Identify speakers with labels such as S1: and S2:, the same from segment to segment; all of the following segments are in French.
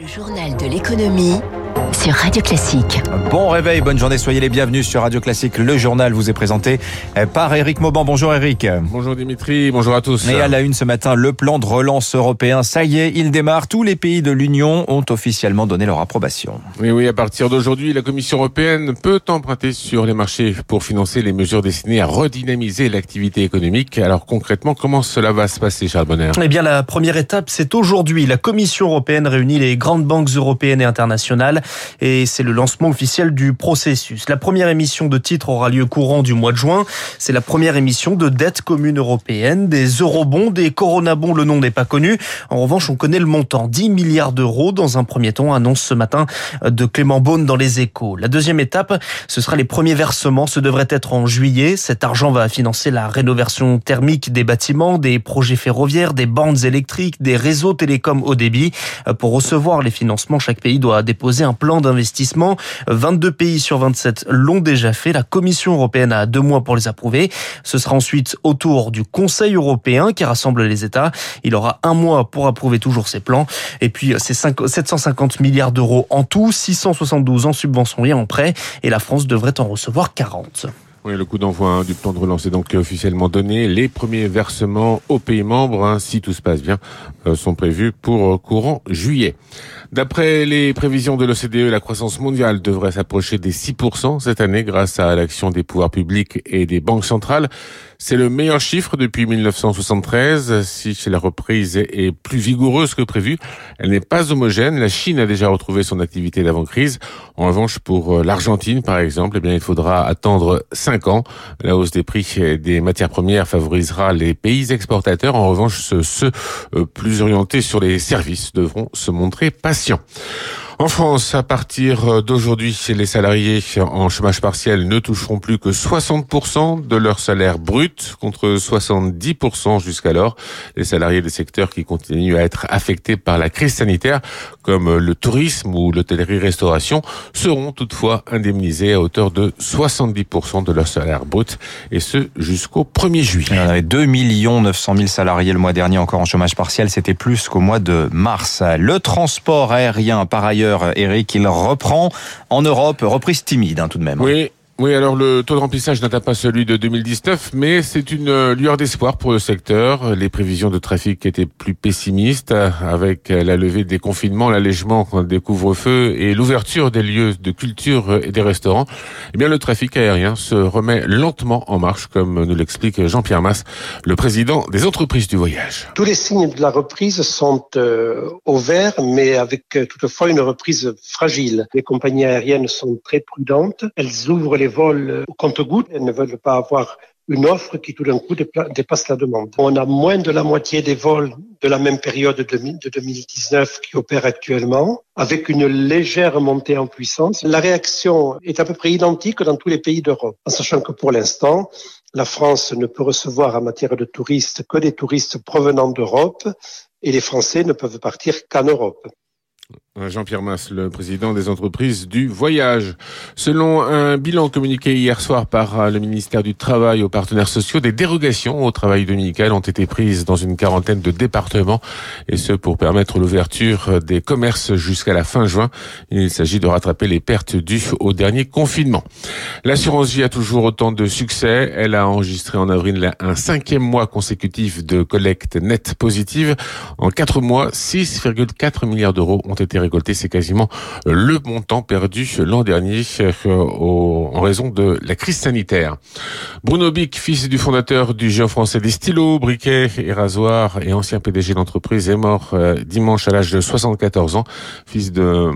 S1: Le journal de l'économie sur Radio Classique.
S2: Bon réveil, bonne journée, soyez les bienvenus sur Radio Classique. Le journal vous est présenté par Eric Mauban. Bonjour Eric.
S3: Bonjour Dimitri, bonjour à tous.
S2: Et à la une ce matin, le plan de relance européen, ça y est, il démarre. Tous les pays de l'Union ont officiellement donné leur approbation.
S3: Oui, oui, à partir d'aujourd'hui, la Commission européenne peut emprunter sur les marchés pour financer les mesures destinées à redynamiser l'activité économique. Alors concrètement, comment cela va se passer, Charles Bonner?
S4: Eh bien, la première étape, c'est aujourd'hui. La Commission européenne réunit les grandes banques européennes et internationales et c'est le lancement officiel du processus. La première émission de titres aura lieu courant du mois de juin. C'est la première émission de dette commune européenne, des eurobonds, des coronabonds, le nom n'est pas connu. En revanche, on connaît le montant, 10 milliards d'euros dans un premier temps, annonce ce matin de Clément Beaune dans les échos. La deuxième étape, ce sera les premiers versements, ce devrait être en juillet. Cet argent va financer la rénovation thermique des bâtiments, des projets ferroviaires, des bandes électriques, des réseaux télécoms haut débit. Pour recevoir les financements, chaque pays doit déposer un plan d'investissement. 22 pays sur 27 l'ont déjà fait. La Commission européenne a deux mois pour les approuver. Ce sera ensuite au tour du Conseil européen qui rassemble les États. Il aura un mois pour approuver toujours ces plans. Et puis, c'est 750 milliards d'euros en tout, 672 en subventions et en prêts. Et la France devrait en recevoir 40.
S3: Oui, le coup d'envoi hein, du plan de relance est donc officiellement donné. Les premiers versements aux pays membres, hein, si tout se passe bien, euh, sont prévus pour euh, courant juillet. D'après les prévisions de l'OCDE, la croissance mondiale devrait s'approcher des 6% cette année grâce à l'action des pouvoirs publics et des banques centrales. C'est le meilleur chiffre depuis 1973. Si la reprise est plus vigoureuse que prévu, elle n'est pas homogène. La Chine a déjà retrouvé son activité d'avant-crise. En revanche, pour euh, l'Argentine, par exemple, eh bien, il faudra attendre 5 ans. La hausse des prix des matières premières favorisera les pays exportateurs. En revanche, ceux plus orientés sur les services devront se montrer patients. En France, à partir d'aujourd'hui, les salariés en chômage partiel ne toucheront plus que 60% de leur salaire brut contre 70% jusqu'alors. Les salariés des secteurs qui continuent à être affectés par la crise sanitaire, comme le tourisme ou l'hôtellerie-restauration, seront toutefois indemnisés à hauteur de 70% de leur salaire brut, et ce jusqu'au 1er juillet.
S2: Il y en avait 2 900 000 salariés le mois dernier encore en chômage partiel, c'était plus qu'au mois de mars. Le transport aérien, par ailleurs, Eric, il reprend en Europe, reprise timide hein, tout de même.
S3: Oui, alors le taux de remplissage n'atteint pas celui de 2019, mais c'est une lueur d'espoir pour le secteur. Les prévisions de trafic étaient plus pessimistes avec la levée des confinements, l'allègement des couvre-feux et l'ouverture des lieux de culture et des restaurants. Eh bien, le trafic aérien se remet lentement en marche, comme nous l'explique Jean-Pierre Masse, le président des entreprises du voyage.
S5: Tous les signes de la reprise sont euh, au vert, mais avec euh, toutefois une reprise fragile. Les compagnies aériennes sont très prudentes. Elles ouvrent les vols au compte-gouttes. Elles ne veulent pas avoir une offre qui tout d'un coup dépasse la demande. On a moins de la moitié des vols de la même période de 2019 qui opèrent actuellement, avec une légère montée en puissance. La réaction est à peu près identique dans tous les pays d'Europe, en sachant que pour l'instant, la France ne peut recevoir en matière de touristes que des touristes provenant d'Europe et les Français ne peuvent partir qu'en Europe.
S3: Jean-Pierre Masse, le président des entreprises du voyage. Selon un bilan communiqué hier soir par le ministère du Travail aux partenaires sociaux, des dérogations au travail dominical ont été prises dans une quarantaine de départements, et ce pour permettre l'ouverture des commerces jusqu'à la fin juin. Il s'agit de rattraper les pertes dues au dernier confinement. L'assurance vie a toujours autant de succès. Elle a enregistré en avril un cinquième mois consécutif de collecte nette positive. En quatre mois, 6,4 milliards d'euros ont été récolté, c'est quasiment le montant perdu l'an dernier euh, en raison de la crise sanitaire. Bruno Bic, fils du fondateur du géant français des stylos, briquets et rasoirs et ancien PDG d'entreprise, est mort euh, dimanche à l'âge de 74 ans. Fils de,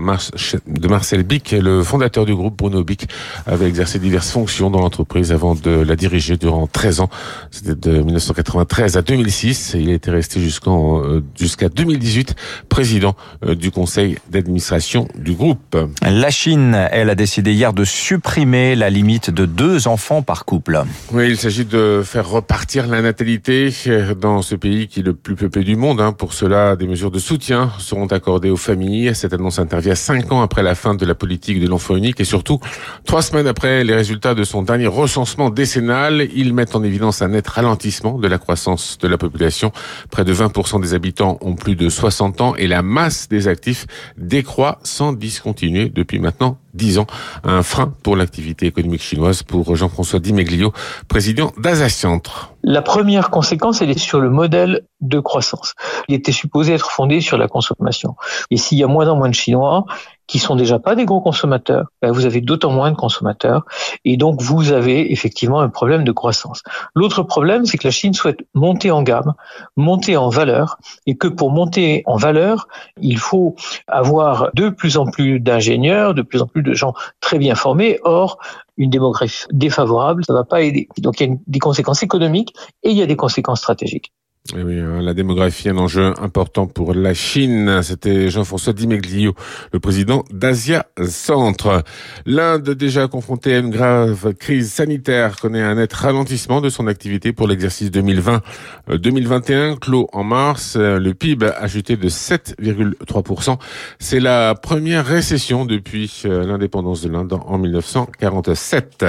S3: Marcel Bic, le fondateur du groupe Bruno Bic, avait exercé diverses fonctions dans l'entreprise avant de la diriger durant 13 ans. C'était de 1993 à 2006. Il était resté jusqu'en euh, jusqu'à 2018 président du conseil d'administration du groupe.
S2: La Chine, elle a décidé hier de supprimer la limite de deux enfants par couple.
S3: Oui, il s'agit de faire repartir la natalité dans ce pays qui est le plus peuplé du monde. Hein. Pour cela, des mesures de soutien seront accordées aux familles. Cette annonce intervient cinq ans après la fin de la politique de l'enfant unique et surtout trois semaines après les résultats de son dernier recensement décennal. Ils mettent en évidence un net ralentissement de la croissance de la population. Près de 20% des habitants ont plus de 60 ans et la masse des actifs décroît sans discontinuer depuis maintenant 10 ans. Un frein pour l'activité économique chinoise pour Jean-François Dimeglio, président d'Asia-Centre.
S6: La première conséquence, elle est sur le modèle de croissance. Il était supposé être fondé sur la consommation. Et s'il y a moins en moins de Chinois, qui sont déjà pas des gros consommateurs, ben vous avez d'autant moins de consommateurs et donc vous avez effectivement un problème de croissance. L'autre problème, c'est que la Chine souhaite monter en gamme, monter en valeur et que pour monter en valeur, il faut avoir de plus en plus d'ingénieurs, de plus en plus de gens très bien formés. Or, une démographie défavorable, ça va pas aider. Donc il y a des conséquences économiques et il y a des conséquences stratégiques.
S3: Eh hein, la démographie, un enjeu important pour la Chine. C'était Jean-François Dimeglio, le président d'Asia Centre. L'Inde, déjà confrontée à une grave crise sanitaire, connaît un net ralentissement de son activité pour l'exercice 2020-2021. Euh, clos en mars, euh, le PIB a chuté de 7,3%. C'est la première récession depuis euh, l'indépendance de l'Inde en 1947.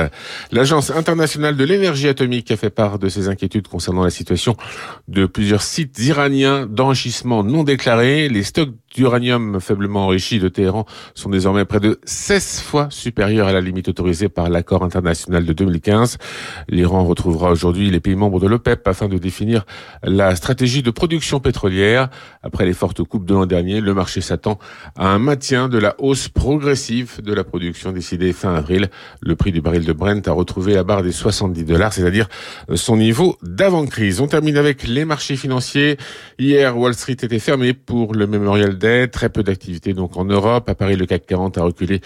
S3: L'Agence internationale de l'énergie atomique a fait part de ses inquiétudes concernant la situation de plusieurs sites iraniens d'enrichissement non déclarés. Les stocks d'uranium faiblement enrichi de Téhéran sont désormais près de 16 fois supérieurs à la limite autorisée par l'accord international de 2015. L'Iran retrouvera aujourd'hui les pays membres de l'OPEP afin de définir la stratégie de production pétrolière. Après les fortes coupes de l'an dernier, le marché s'attend à un maintien de la hausse progressive de la production décidée fin avril. Le prix du baril de Brent a retrouvé la barre des 70 dollars, c'est-à-dire son niveau d'avant-crise. On termine avec les marchés financiers. Hier, Wall Street était fermé pour le Memorial Très peu d'activité donc en Europe. À Paris, le CAC 40 a reculé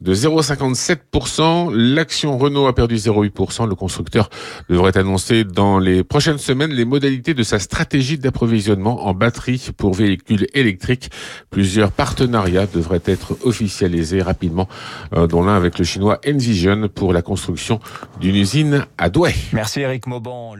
S3: de 0,57%. L'action Renault a perdu 0,8%. Le constructeur devrait annoncer dans les prochaines semaines les modalités de sa stratégie d'approvisionnement en batterie pour véhicules électriques. Plusieurs partenariats devraient être officialisés rapidement, euh, dont l'un avec le chinois Envision pour la construction d'une usine à Douai.
S2: Merci Eric Mauban.